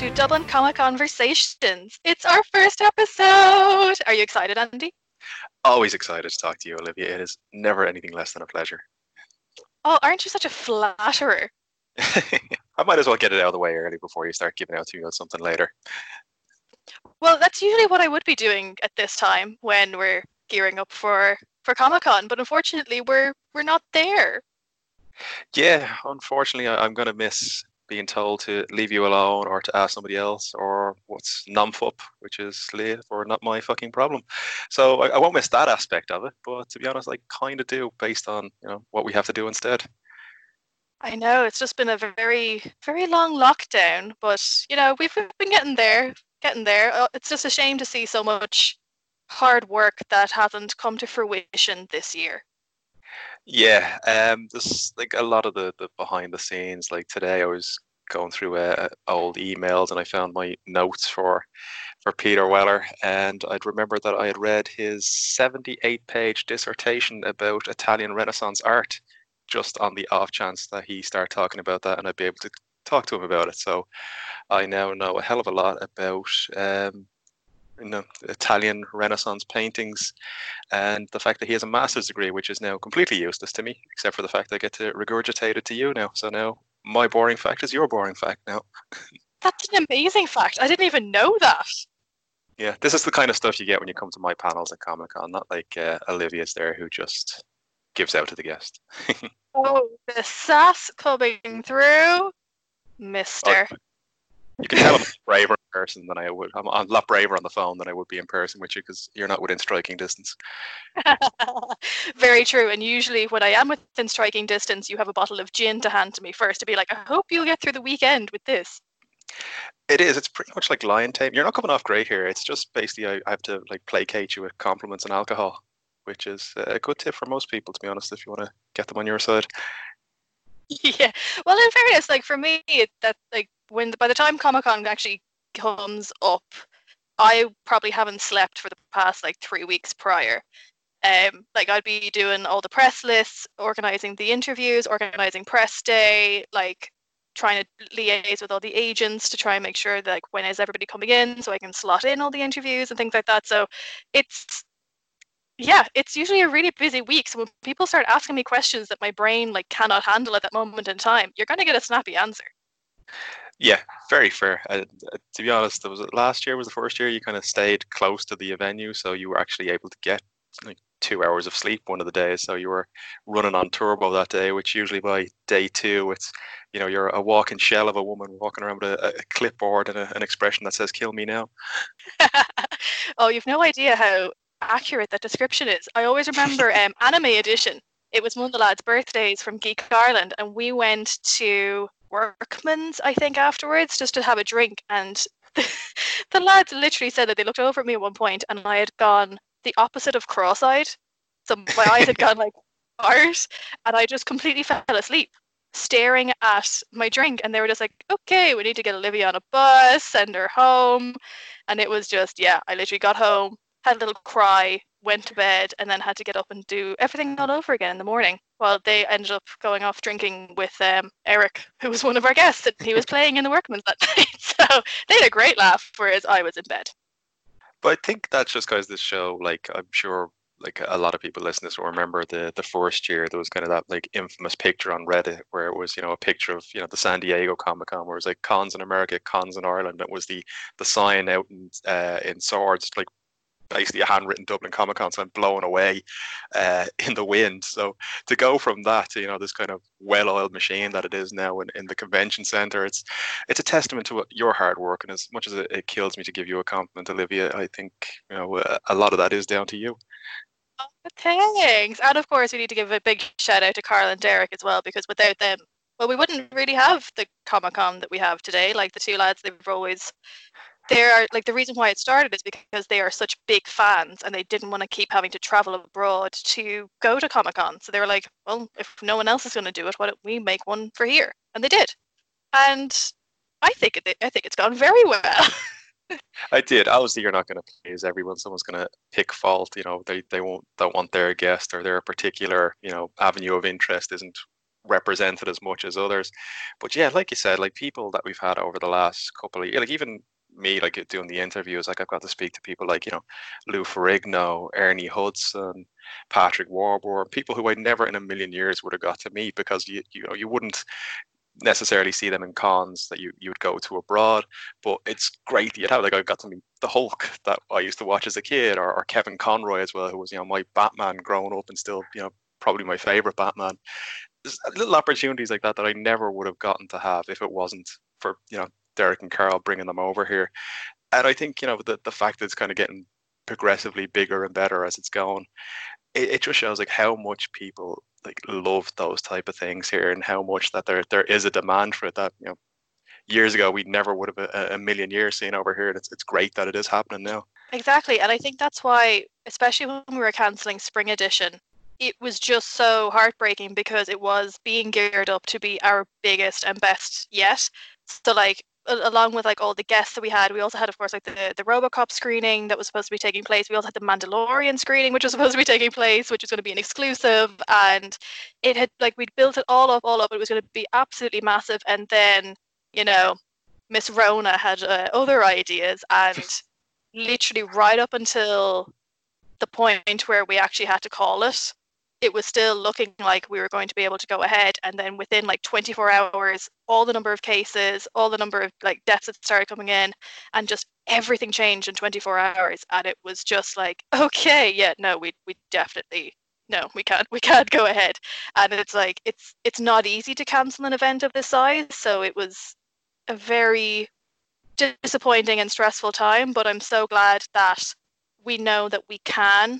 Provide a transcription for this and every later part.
to Dublin Comic Conversations. It's our first episode. Are you excited, Andy? Always excited to talk to you, Olivia. It is never anything less than a pleasure. Oh, aren't you such a flatterer? I might as well get it out of the way early before you start giving out to me on something later. Well, that's usually what I would be doing at this time when we're gearing up for for Comic Con, but unfortunately, we're we're not there. Yeah, unfortunately, I, am going to miss being told to leave you alone or to ask somebody else or what's numfup, which is leave or not my fucking problem. So I, I won't miss that aspect of it, but to be honest, I kind of do based on you know what we have to do instead. I know it's just been a very very long lockdown, but you know we've been getting there, getting there. Uh, it's just a shame to see so much hard work that hasn't come to fruition this year. Yeah, um, there's like a lot of the, the behind the scenes. Like today, I was going through uh, old emails and I found my notes for for Peter Weller, and I'd remember that I had read his 78 page dissertation about Italian Renaissance art, just on the off chance that he started talking about that, and I'd be able to talk to him about it. So I now know a hell of a lot about um, you know, Italian Renaissance paintings, and the fact that he has a master's degree, which is now completely useless to me, except for the fact that I get to regurgitate it to you now. So now my boring fact is your boring fact now. That's an amazing fact. I didn't even know that. Yeah, this is the kind of stuff you get when you come to my panels at Comic Con, not like uh, Olivia's there who just gives out to the guest. oh, the sass coming through, Mister. Oh, you can tell I'm braver in person than I would. I'm, I'm, a lot braver on the phone than I would be in person with you because you're not within striking distance. Very true. And usually, when I am within striking distance, you have a bottle of gin to hand to me first to be like, I hope you'll get through the weekend with this. It is. It's pretty much like lion tape. You're not coming off great here. It's just basically I, I have to like placate you with compliments and alcohol, which is a good tip for most people, to be honest. If you want to get them on your side. Yeah. Well, in fairness, like for me, that like when by the time Comic Con actually comes up, I probably haven't slept for the past like three weeks prior. Um, like I'd be doing all the press lists, organizing the interviews, organizing press day, like trying to liaise with all the agents to try and make sure that like when is everybody coming in so I can slot in all the interviews and things like that. So it's yeah, it's usually a really busy week. So when people start asking me questions that my brain like cannot handle at that moment in time, you're gonna get a snappy answer. Yeah, very fair. Uh, uh, to be honest, was last year was the first year you kind of stayed close to the venue, so you were actually able to get like two hours of sleep one of the days. So you were running on turbo that day, which usually by day two, it's you know you're a walking shell of a woman walking around with a, a clipboard and a, an expression that says "Kill me now." oh, you've no idea how accurate that description is. I always remember um, Anime Edition. It was one of the lads' birthdays from Geek Ireland, and we went to Workman's, I think, afterwards, just to have a drink. And the, the lads literally said that they looked over at me at one point and I had gone the opposite of cross eyed. So my eyes had gone like art, and I just completely fell asleep staring at my drink and they were just like okay we need to get olivia on a bus send her home and it was just yeah i literally got home had a little cry went to bed and then had to get up and do everything all over again in the morning. Well, they ended up going off drinking with um, Eric, who was one of our guests, and he was playing in the Workman's that night. So they had a great laugh, whereas I was in bed. But I think that's just because this show, like I'm sure, like a lot of people listening to will remember the the first year there was kind of that like infamous picture on Reddit where it was you know a picture of you know the San Diego Comic Con where it was like cons in America, cons in Ireland. It was the the sign out in uh, in Swords like basically a handwritten Dublin Comic Con so I'm blown away uh, in the wind. So to go from that you know this kind of well-oiled machine that it is now in, in the convention center, it's it's a testament to your hard work. And as much as it, it kills me to give you a compliment, Olivia, I think you know uh, a lot of that is down to you. Thanks, and of course we need to give a big shout out to Carl and Derek as well because without them, well, we wouldn't really have the Comic Con that we have today. Like the two lads, they've always they are like the reason why it started is because they are such big fans and they didn't want to keep having to travel abroad to go to Comic Con. So they were like, well, if no one else is going to do it, why don't we make one for here? And they did. And I think it, I think it's gone very well. I did. Obviously, you're not going to please everyone. Someone's going to pick fault. You know, they they won't don't want their guest or their particular you know avenue of interest isn't represented as much as others. But yeah, like you said, like people that we've had over the last couple of years, like even me, like uh, doing the interviews, like I've got to speak to people like, you know, Lou Ferrigno, Ernie Hudson, Patrick Warburton, people who I never in a million years would have got to meet because you, you know, you wouldn't necessarily see them in cons that you, you would go to abroad. But it's great you'd have like I got to meet the Hulk that I used to watch as a kid, or, or Kevin Conroy as well, who was you know my Batman growing up and still you know probably my favorite Batman. There's little opportunities like that that I never would have gotten to have if it wasn't for you know Derek and Carl bringing them over here. And I think you know the the fact that it's kind of getting progressively bigger and better as it's going, it, it just shows like how much people like love those type of things here and how much that there there is a demand for it that you know years ago we never would have a, a million years seen over here. And it's it's great that it is happening now. Exactly, and I think that's why, especially when we were cancelling Spring Edition, it was just so heartbreaking because it was being geared up to be our biggest and best yet. So like along with like all the guests that we had, we also had, of course, like the the RoboCop screening that was supposed to be taking place. We also had the Mandalorian screening, which was supposed to be taking place, which was going to be an exclusive. And it had like we'd built it all up, all up. It was going to be absolutely massive. And then, you know, Miss Rona had uh, other ideas, and literally right up until the point where we actually had to call it, it was still looking like we were going to be able to go ahead and then within like 24 hours all the number of cases all the number of like deaths that started coming in and just everything changed in 24 hours and it was just like okay yeah no we we definitely no we can't we can't go ahead. And it's like it's it's not easy to cancel an event of this size so it was a very disappointing and stressful time but i'm so glad that we know that we can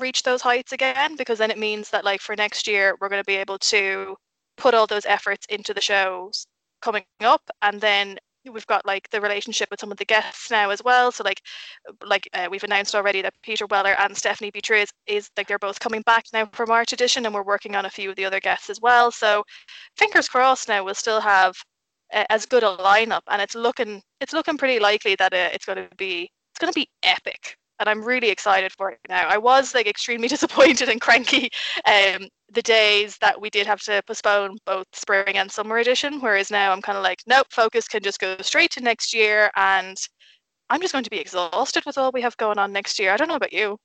reach those heights again because then it means that like for next year we're going to be able to put all those efforts into the shows coming up. And then we've got like the relationship with some of the guests now as well. So like like uh, we've announced already that peter weller and stephanie beatriz is like they're both coming back now for march edition and we're working on a few of the other guests as well. So fingers crossed now we'll still have uh, as good a lineup and it's looking it's looking pretty likely that uh, it's going to be it's going to be epic and I'm really excited for it now. I was like extremely disappointed and cranky um, the days that we did have to postpone both spring and summer edition, whereas now I'm kind of like, nope, focus can just go straight to next year, and I'm just going to be exhausted with all we have going on next year. I don't know about you.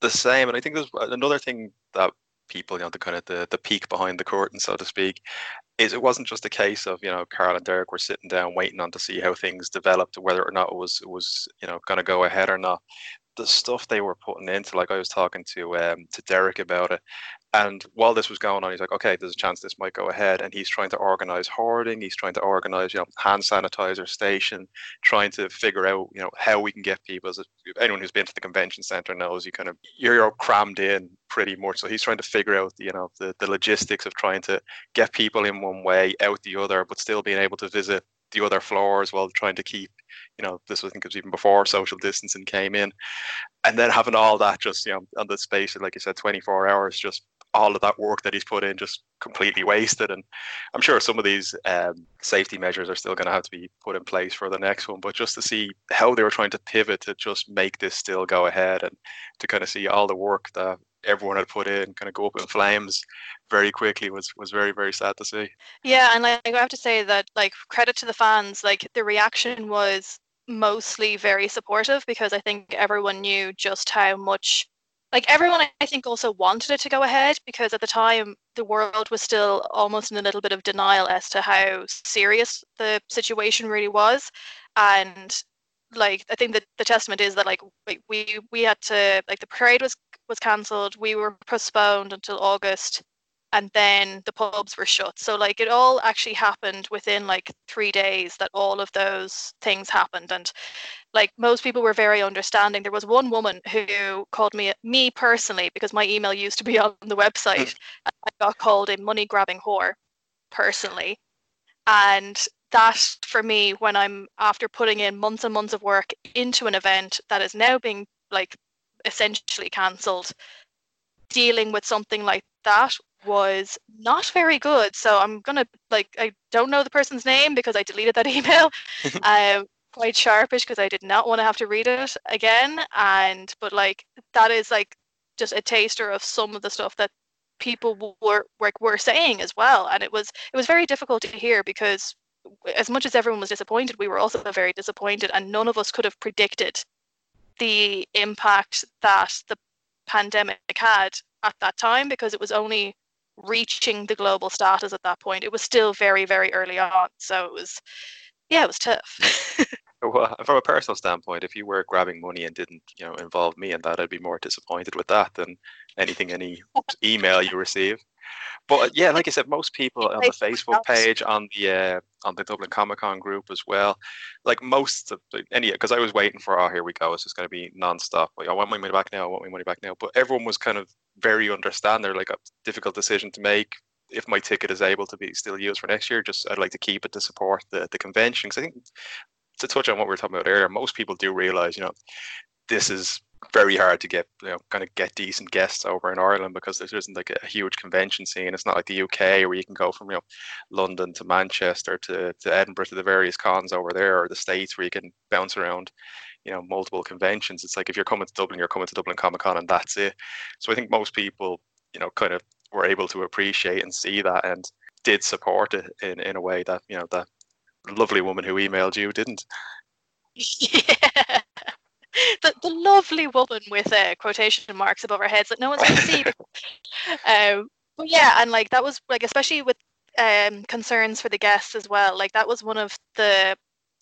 The same, and I think there's another thing that people, you know, the kind of the, the peek behind the curtain, so to speak, is it wasn't just a case of you know Carl and Derek were sitting down waiting on to see how things developed, whether or not it was it was you know going to go ahead or not. The stuff they were putting into, like I was talking to um, to Derek about it, and while this was going on, he's like, okay, there's a chance this might go ahead. And he's trying to organize hoarding. He's trying to organize, you know, hand sanitizer station, trying to figure out, you know, how we can get people. As anyone who's been to the convention center knows, you kind of you're crammed in pretty much. So he's trying to figure out, you know, the, the logistics of trying to get people in one way, out the other, but still being able to visit the other floors while trying to keep, you know, this I think was even before social distancing came in, and then having all that just, you know, on the space of like you said, 24 hours, just all of that work that he's put in just completely wasted. And I'm sure some of these um, safety measures are still going to have to be put in place for the next one. But just to see how they were trying to pivot to just make this still go ahead and to kind of see all the work that everyone had put in kind of go up in flames very quickly was was very very sad to see yeah and like i have to say that like credit to the fans like the reaction was mostly very supportive because i think everyone knew just how much like everyone i think also wanted it to go ahead because at the time the world was still almost in a little bit of denial as to how serious the situation really was and like i think that the testament is that like we we had to like the parade was was cancelled we were postponed until august and then the pubs were shut. So like it all actually happened within like three days that all of those things happened. And like most people were very understanding. There was one woman who called me me personally because my email used to be on the website. I got called a money grabbing whore personally. And that for me, when I'm after putting in months and months of work into an event that is now being like essentially cancelled, dealing with something like that was not very good. So I'm gonna like I don't know the person's name because I deleted that email. um, quite sharpish because I did not want to have to read it again. And but like that is like just a taster of some of the stuff that people were like were saying as well and it was it was very difficult to hear because as much as everyone was disappointed we were also very disappointed and none of us could have predicted the impact that the pandemic had at that time because it was only reaching the global status at that point it was still very very early on so it was yeah it was tough well, from a personal standpoint, if you were grabbing money and didn't, you know, involve me in that, I'd be more disappointed with that than anything, any email you receive. But yeah, like I said, most people on the Facebook page, on the uh, on the Dublin Comic Con group as well, like most of the, any because I was waiting for oh here we go, it's just going to be non-stop. Like, I want my money back now. I want my money back now. But everyone was kind of very understanding. Like a difficult decision to make. If my ticket is able to be still used for next year, just I'd like to keep it to support the the convention because I think to touch on what we were talking about earlier, most people do realize, you know, this is very hard to get, you know, kind of get decent guests over in Ireland because there isn't like a huge convention scene. It's not like the UK where you can go from, you know, London to Manchester to, to Edinburgh to the various cons over there, or the States where you can bounce around, you know, multiple conventions. It's like if you're coming to Dublin, you're coming to Dublin Comic Con and that's it. So I think most people, you know, kind of were able to appreciate and see that and did support it in, in a way that, you know, that lovely woman who emailed you didn't. Yeah. The, the lovely woman with uh, quotation marks above her heads that no one's going to see. um, but yeah, and like that was like especially with um, concerns for the guests as well. Like that was one of the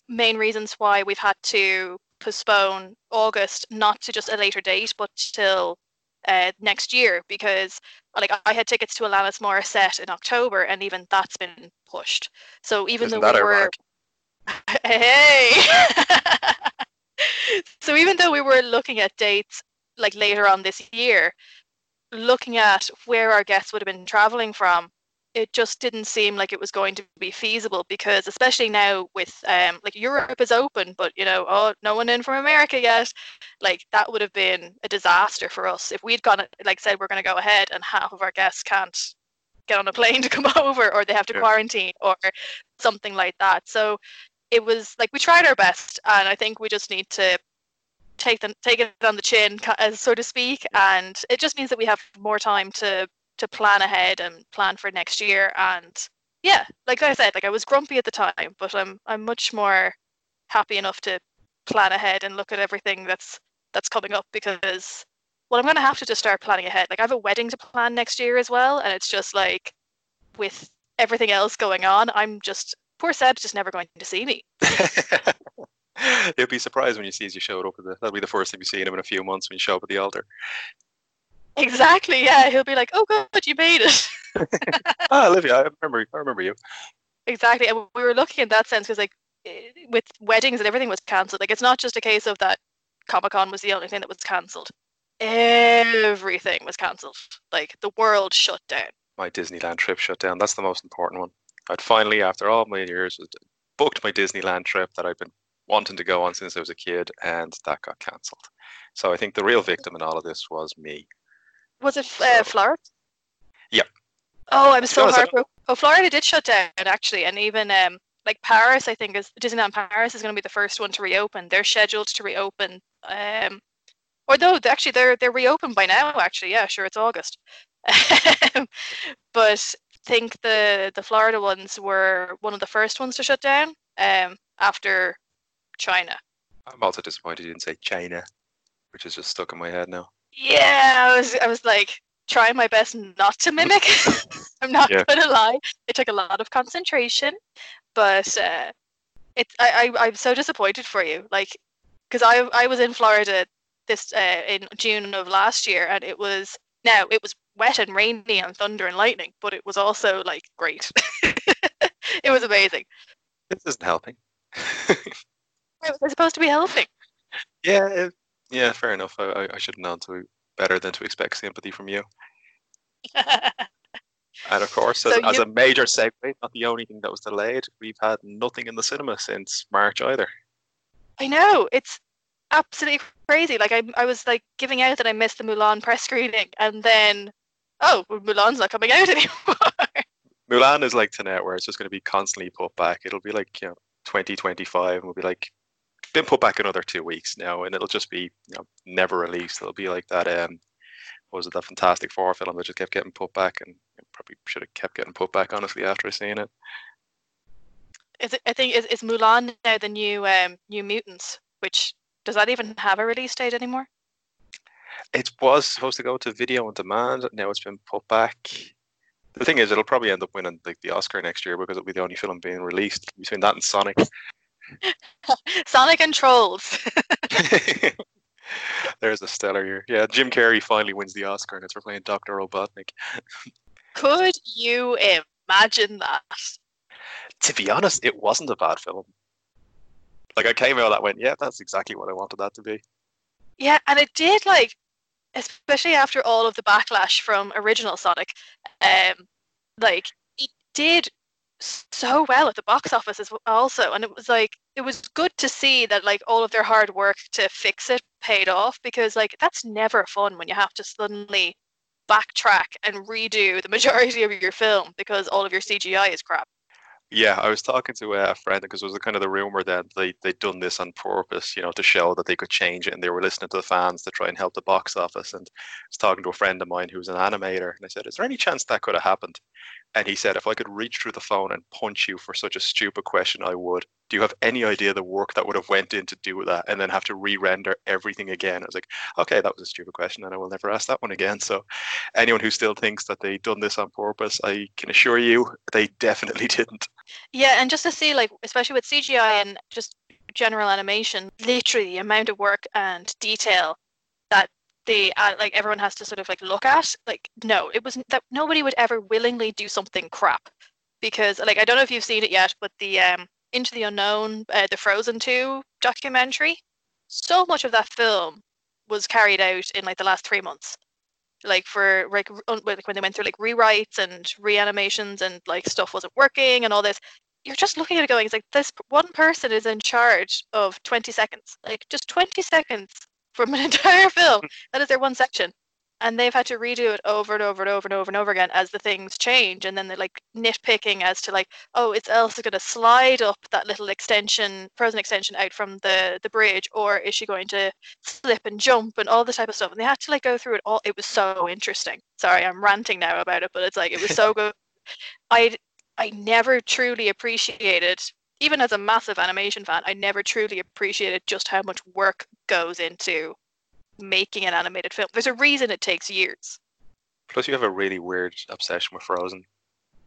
main reasons why we've had to postpone August, not to just a later date, but till uh, next year because like I had tickets to Alanis Morissette in October, and even that's been pushed. So even Isn't though we were, hey, so even though we were looking at dates like later on this year, looking at where our guests would have been traveling from, it just didn't seem like it was going to be feasible because especially now with um like Europe is open but you know oh no one in from America yet like that would have been a disaster for us if we'd gone like said we're going to go ahead and half of our guests can't get on a plane to come over or they have to Yeah. quarantine or something like that so it was like we tried our best and I think we just need to take them take it on the chin so to speak and it just means that we have more time to to plan ahead and plan for next year and yeah like i said like i was grumpy at the time but i'm i'm much more happy enough to plan ahead and look at everything that's that's coming up because well i'm going to have to just start planning ahead like i have a wedding to plan next year as well and it's just like with everything else going on i'm just poor seb's just never going to see me You'll be surprised when you see as you showed up the. That'll be the first time you see him in a few months when you show up at the altar. Exactly yeah he'll be like oh God, you made it Ah, Olivia, I remember. I remember you. Exactly, and we were lucky in that sense because, like, eh, with weddings and everything was cancelled. Like, it's not just a case of that Comic Con was the only thing that was cancelled. Everything was cancelled. Like, the world shut down. My Disneyland trip shut down. That's the most important one. I'd finally, after all my years, booked my Disneyland trip that I've been wanting to go on since I was a kid, and that got cancelled. So I think the real victim in all of this was me. Was it uh, Florida? Yeah. Oh, I'm so heartbroken. Oh, Florida did shut down actually, and even um, like Paris, I think is Disneyland Paris is going to be the first one to reopen. They're scheduled to reopen. Um, or though actually they're they're reopened by now. Actually, yeah, sure, it's August. but think the the Florida ones were one of the first ones to shut down um, after China. I'm also disappointed you didn't say China, which is just stuck in my head now. Yeah, I was I was like trying my best not to mimic. I'm not Yeah. gonna lie. It took a lot of concentration, but uh, it's I, I I'm so disappointed for you. Like, because I I was in Florida this uh, in June of last year, and it was now it was wet and rainy and thunder and lightning, but it was also like great. it was amazing. This isn't helping. It was supposed to be helping. yeah, it, yeah, fair enough. I, I, should have known to better than to expect sympathy from you. And of course, as, So as you- a major segue, not the only thing that was delayed, we've had nothing in the cinema since March either. I know it's absolutely crazy. Like I, I was like giving out that I missed the Mulan press screening, and then oh, well, Mulan's not coming out anymore. Mulan is like Tenet, where it's just going to be constantly put back. It'll be like you know 2025, and we'll be like been put back another two weeks now, and it'll just be you know never released. It'll be like that um was it that Fantastic Four film that just kept getting put back, and probably should have kept getting put back honestly after seeing it. Is it, I think is, is Mulan now the new um, New Mutants, which does that even have a release date anymore? It was supposed to go to video on demand. Now it's been put back. The thing is, it'll probably end up winning like the Oscar next year because it'll be the only film being released between that and Sonic. Sonic and Trolls. There's a stellar year. Yeah, Jim Carrey finally wins the Oscar, and it's for playing Doctor Robotnik. Could you imagine that? To be honest, it wasn't a bad film. Like I came out that went, yeah, that's exactly what I wanted that to be. Yeah, and it did like, especially after all of the backlash from original Sonic, um, like it did so well at the box office as well also, and it was like it was good to see that like all of their hard work to fix it paid off because like that's never fun when you have to suddenly backtrack and redo the majority of your film because all of your CGI is crap. Yeah, I was talking to a friend because it was kind of the rumor that they they'd done this on purpose, you know, to show that they could change it, and they were listening to the fans to try and help the box office. And I was talking to a friend of mine who's an animator, and I said, "Is there any chance that could have happened?" And he said, "If I could reach through the phone and punch you for such a stupid question, I would." Do you have any idea the work that would have went in to do that, and then have to re-render everything again? I was like, "Okay, that was a stupid question, and I will never ask that one again." So, anyone who still thinks that they done this on purpose, I can assure you, they definitely didn't. Yeah, and just to see, like, especially with CGI and just general animation, literally the amount of work and detail the uh, like everyone has to sort of like look at. Like, no, it wasn't that nobody would ever willingly do something crap because, like, I don't know if you've seen it yet, but the um, Into the Unknown, uh, the Frozen Two documentary, so much of that film was carried out in like the last three months like for like, like when they went through like rewrites and reanimations and like stuff wasn't working and all this you're just looking at it going it's like this one person is in charge of 20 seconds like just 20 seconds from an entire film. Mm-hmm. That is their one section. And they've had to redo it over and over and over and over and over again as the things change. And then they're like nitpicking as to like oh it's Elsa going to slide up that little extension frozen extension out from the the bridge or is she going to slip and jump and all the type of stuff. And they had to like go through it all. It was so interesting. Sorry i'm ranting now about it but it's like it was so good. I i never truly appreciated even as a massive animation fan i never truly appreciated just how much work goes into making an animated film. There's a reason it takes years. Plus, you have a really weird obsession with Frozen,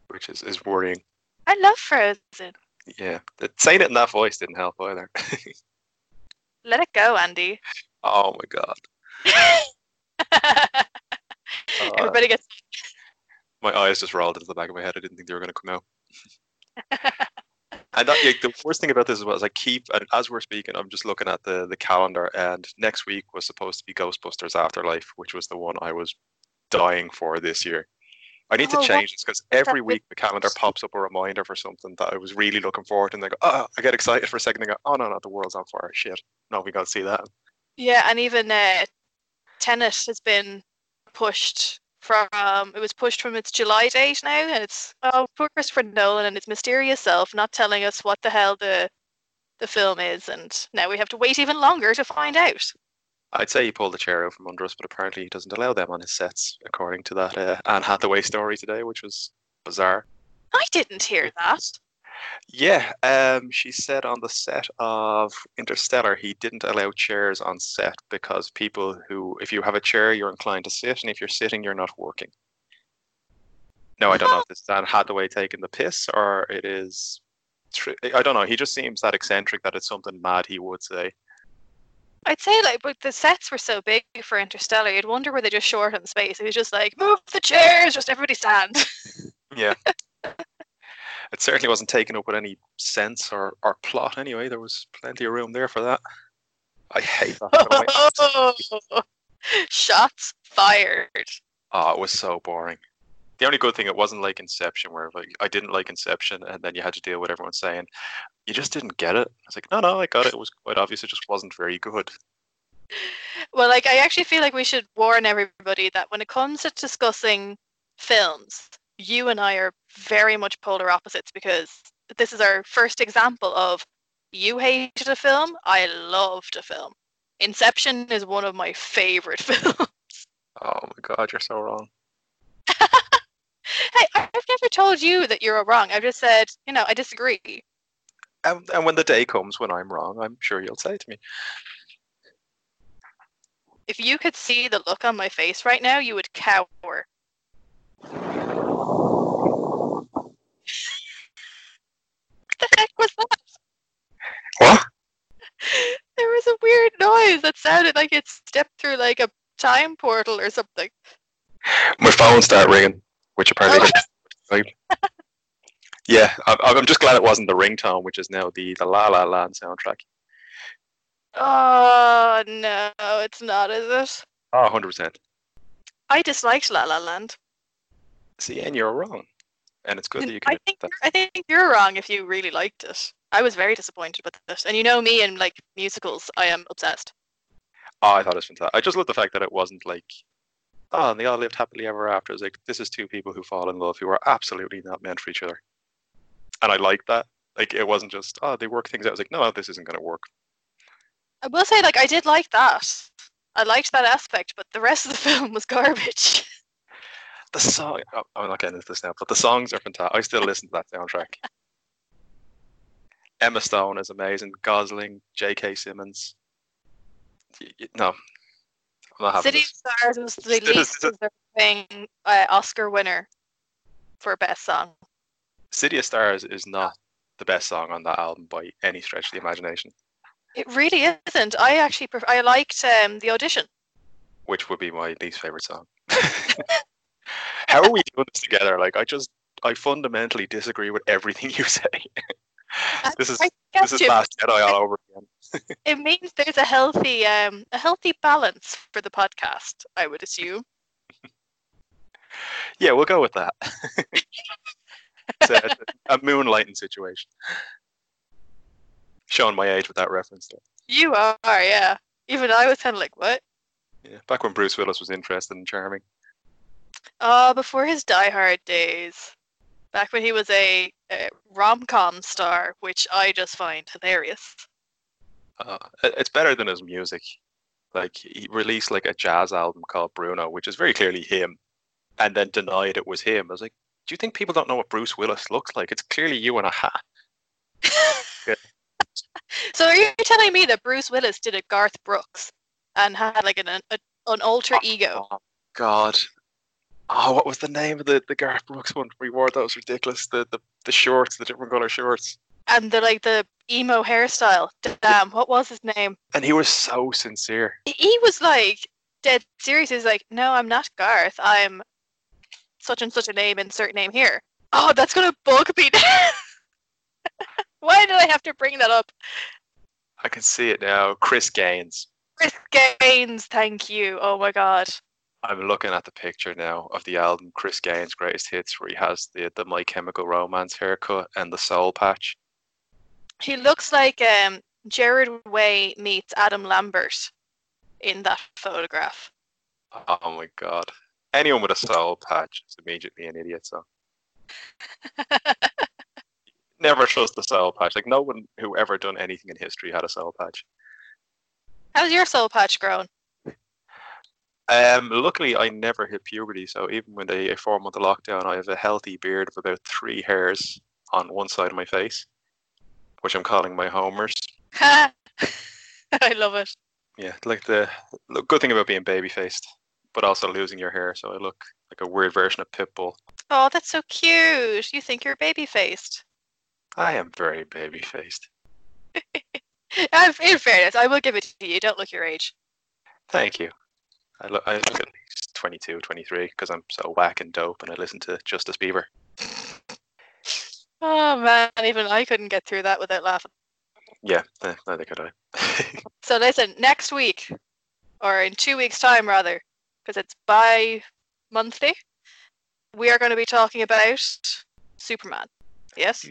which is, is worrying. I love Frozen. Yeah, saying it in that voice didn't help either. Let it go, Andy. Oh my god. Everybody uh, gets. My eyes just rolled into the back of my head. I didn't think they were going to come out. and that, like, the worst thing about this as well is I keep, and as we're speaking, I'm just looking at the the calendar, and next week was supposed to be Ghostbusters Afterlife, which was the one I was dying for this year. I need oh, to change this because every week the calendar pops up a reminder for something that I was really looking forward to, and I go, oh, I get excited for a second, and go, oh no, no, the world's on fire, shit, no, we got to see that. Yeah, and even uh, Tenet has been pushed from it was pushed from its July date now, and it's oh poor Christopher Nolan and his mysterious self not telling us what the hell the the film is, and now we have to wait even longer to find out. I'd say he pulled the chair out from under us, but apparently he doesn't allow them on his sets, according to that uh, Anne Hathaway story today, which was bizarre. I didn't hear that. Yeah, um, she said on the set of Interstellar he didn't allow chairs on set because people who, if you have a chair, you're inclined to sit, and if you're sitting, you're not working. No, I don't know if this is Anne Hathaway taking the piss or it is. Tr- I don't know. He just seems that eccentric that it's something mad he would say. I'd say like, but the sets were so big for Interstellar, you'd wonder were they just short on space. It was just like move the chairs, just everybody stand. Yeah. it certainly wasn't taken up with any sense or, or plot anyway. There was plenty of room there for that. I hate that. Shots fired. Oh, it was so boring. The only good thing it wasn't like Inception, where like I didn't like Inception, and then you had to deal with everyone saying you just didn't get it. I was like, no, no, I got it. It was quite obvious. It just wasn't very good. Well, like I actually feel like we should warn everybody that when it comes to discussing films, you and I are very much polar opposites because this is our first example of you hated a film, I loved a film. Inception is one of my favorite films. Oh my god, you're so wrong. hey, I've never told you that you're wrong. I've just said, you know, I disagree. And, and when the day comes when I'm wrong, I'm sure you'll say to me. If you could see the look on my face right now, you would cower. Heck was that? What? There was a weird noise that sounded like it stepped through like a time portal or something. My phone started ringing, which apparently. Oh. yeah, I, I'm just glad it wasn't the ringtone, which is now the the La La Land soundtrack. Oh no, it's not, is it? Oh, 100 percent. I disliked La La Land. See, and you're wrong, and it's good that you can. I think you're, I think you're wrong if you really liked it. I was very disappointed with this, and you know me and like musicals, I am obsessed. Oh, I thought it was fantastic. I just love the fact that it wasn't like, oh, and they all lived happily ever after. It's like this is two people who fall in love who are absolutely not meant for each other, and I like that. Like it wasn't just oh they work things out. I was like, no, this isn't going to work. I will say, like, I did like that. I liked that aspect, but the rest of the film was garbage. The song, oh, I'm not getting into this now, but the songs are fantastic. I still listen to that soundtrack. Emma Stone is amazing. Gosling, J.K. Simmons. Y- y- No, I'm not having City of. Stars was the least deserving uh, Oscar winner for best song. City of Stars is not the best song on that album by any stretch of the imagination, It really isn't. I actually pref- I liked um, the audition. which would be my least favorite song. How are we doing this together? Like, I just, I fundamentally disagree with everything you say. this is this is you. Last Jedi all over again. It means there's a healthy um, a healthy balance for the podcast. I would assume. Yeah, we'll go with that. it's a, a moonlighting situation. Showing my age with that reference. There. You are, yeah. Even I was kind of like, what? Yeah, back when Bruce Willis was interested in charming. Oh, before his Die Hard days. Back when he was a, a rom com star, which I just find hilarious. Uh, it's better than his music. Like he released like a jazz album called Bruno, which is very clearly him, and then denied it was him. I was like, do you think people don't know what Bruce Willis looks like? It's clearly you in a hat. So are you telling me that Bruce Willis did a Garth Brooks and had like an, a, an alter ego? Oh God. Oh, what was the name of the, the Garth Brooks one? We wore those ridiculous the, the, the shorts, the different color shorts. And the like the emo hairstyle. Damn, what was his name? And he was so sincere. He was like dead serious. He was like, No, I'm not Garth. I'm such and such a name, insert name here. Oh, that's gonna bug me. Why did I have to bring that up? I can see it now. Chris Gaines. Chris Gaines, thank you. Oh my god. I'm looking at the picture now of the album Chris Gaines' Greatest Hits, where he has the the My Chemical Romance haircut and the soul patch. He looks like um Gerard Way meets Adam Lambert in that photograph. Oh my god. Anyone with a soul patch is immediately an idiot. So never trust the soul patch. Like no one who ever done anything in history had a soul patch. How's your soul patch grown? Um, luckily, I never hit puberty, so even with a, a four month lockdown, I have a healthy beard of about three hairs on one side of my face, which I'm calling my homers. I love it. Yeah, like the, the good thing about being baby faced, but also losing your hair, so I look like a weird version of Pitbull. Oh, that's so cute. You think you're baby faced. I am very baby faced. In fairness, I will give it to you. You Don't look your age. Thank you. I look, I look at least 22, 23 because I'm so whack and dope and I listen to Justin Bieber. Oh man, even I couldn't get through that without laughing. Yeah, eh, neither could I. So listen, next week, or in two weeks' time rather, because it's bi-monthly, we are going to be talking about Superman. Yes,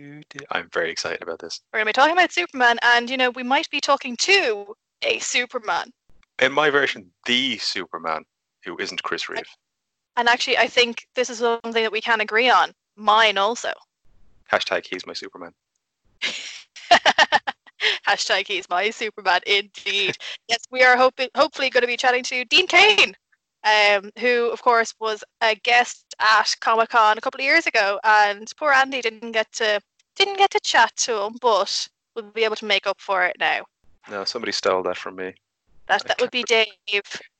I'm very excited about this. we're going to be talking about Superman, and you know we might be talking to a Superman. In my version, the Superman, who isn't Chris Reeve. And actually, I think this is something that we can agree on. Mine also. Hashtag he's my Superman. Hashtag he's my Superman indeed. yes, we are hoping, hopefully going to be chatting to Dean Cain um, who, of course, was a guest at Comic Con a couple of years ago, and poor Andy didn't get to didn't get to chat to him, but we'll be able to make up for it now. No, somebody stole that from me. That that would be Dave.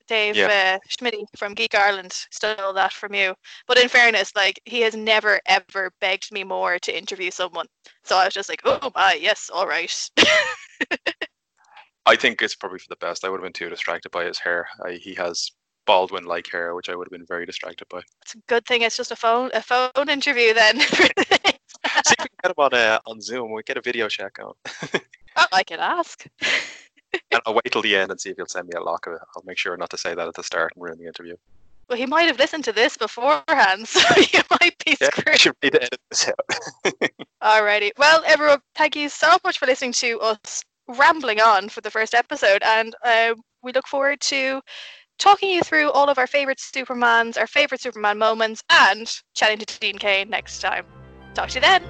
Dave Yeah. uh, Schmitty from Geek Ireland stole that from you. But in fairness, like he has never ever begged me more to interview someone. So I was just like, oh my, yes, all right. I think it's probably for the best. I would have been too distracted by his hair. I, he has Baldwin-like hair, which I would have been very distracted by. it's a good thing it's just a phone a phone interview then. See if we can get him on uh, on Zoom. We get a video chat going, oh, I can ask. And I'll wait till the end and see if he'll send me a lock of it. I'll make sure not to say that at the start and ruin the interview. Well, he might have listened to this beforehand, so you might be Yeah, screwed. should need to edit this out. Alrighty. Well, everyone, thank you so much for listening to us rambling on for the first episode, and uh, we look forward to talking you through all of our favorite Supermans, our favorite Superman moments, and chatting to Dean Cain next time. Talk to you then.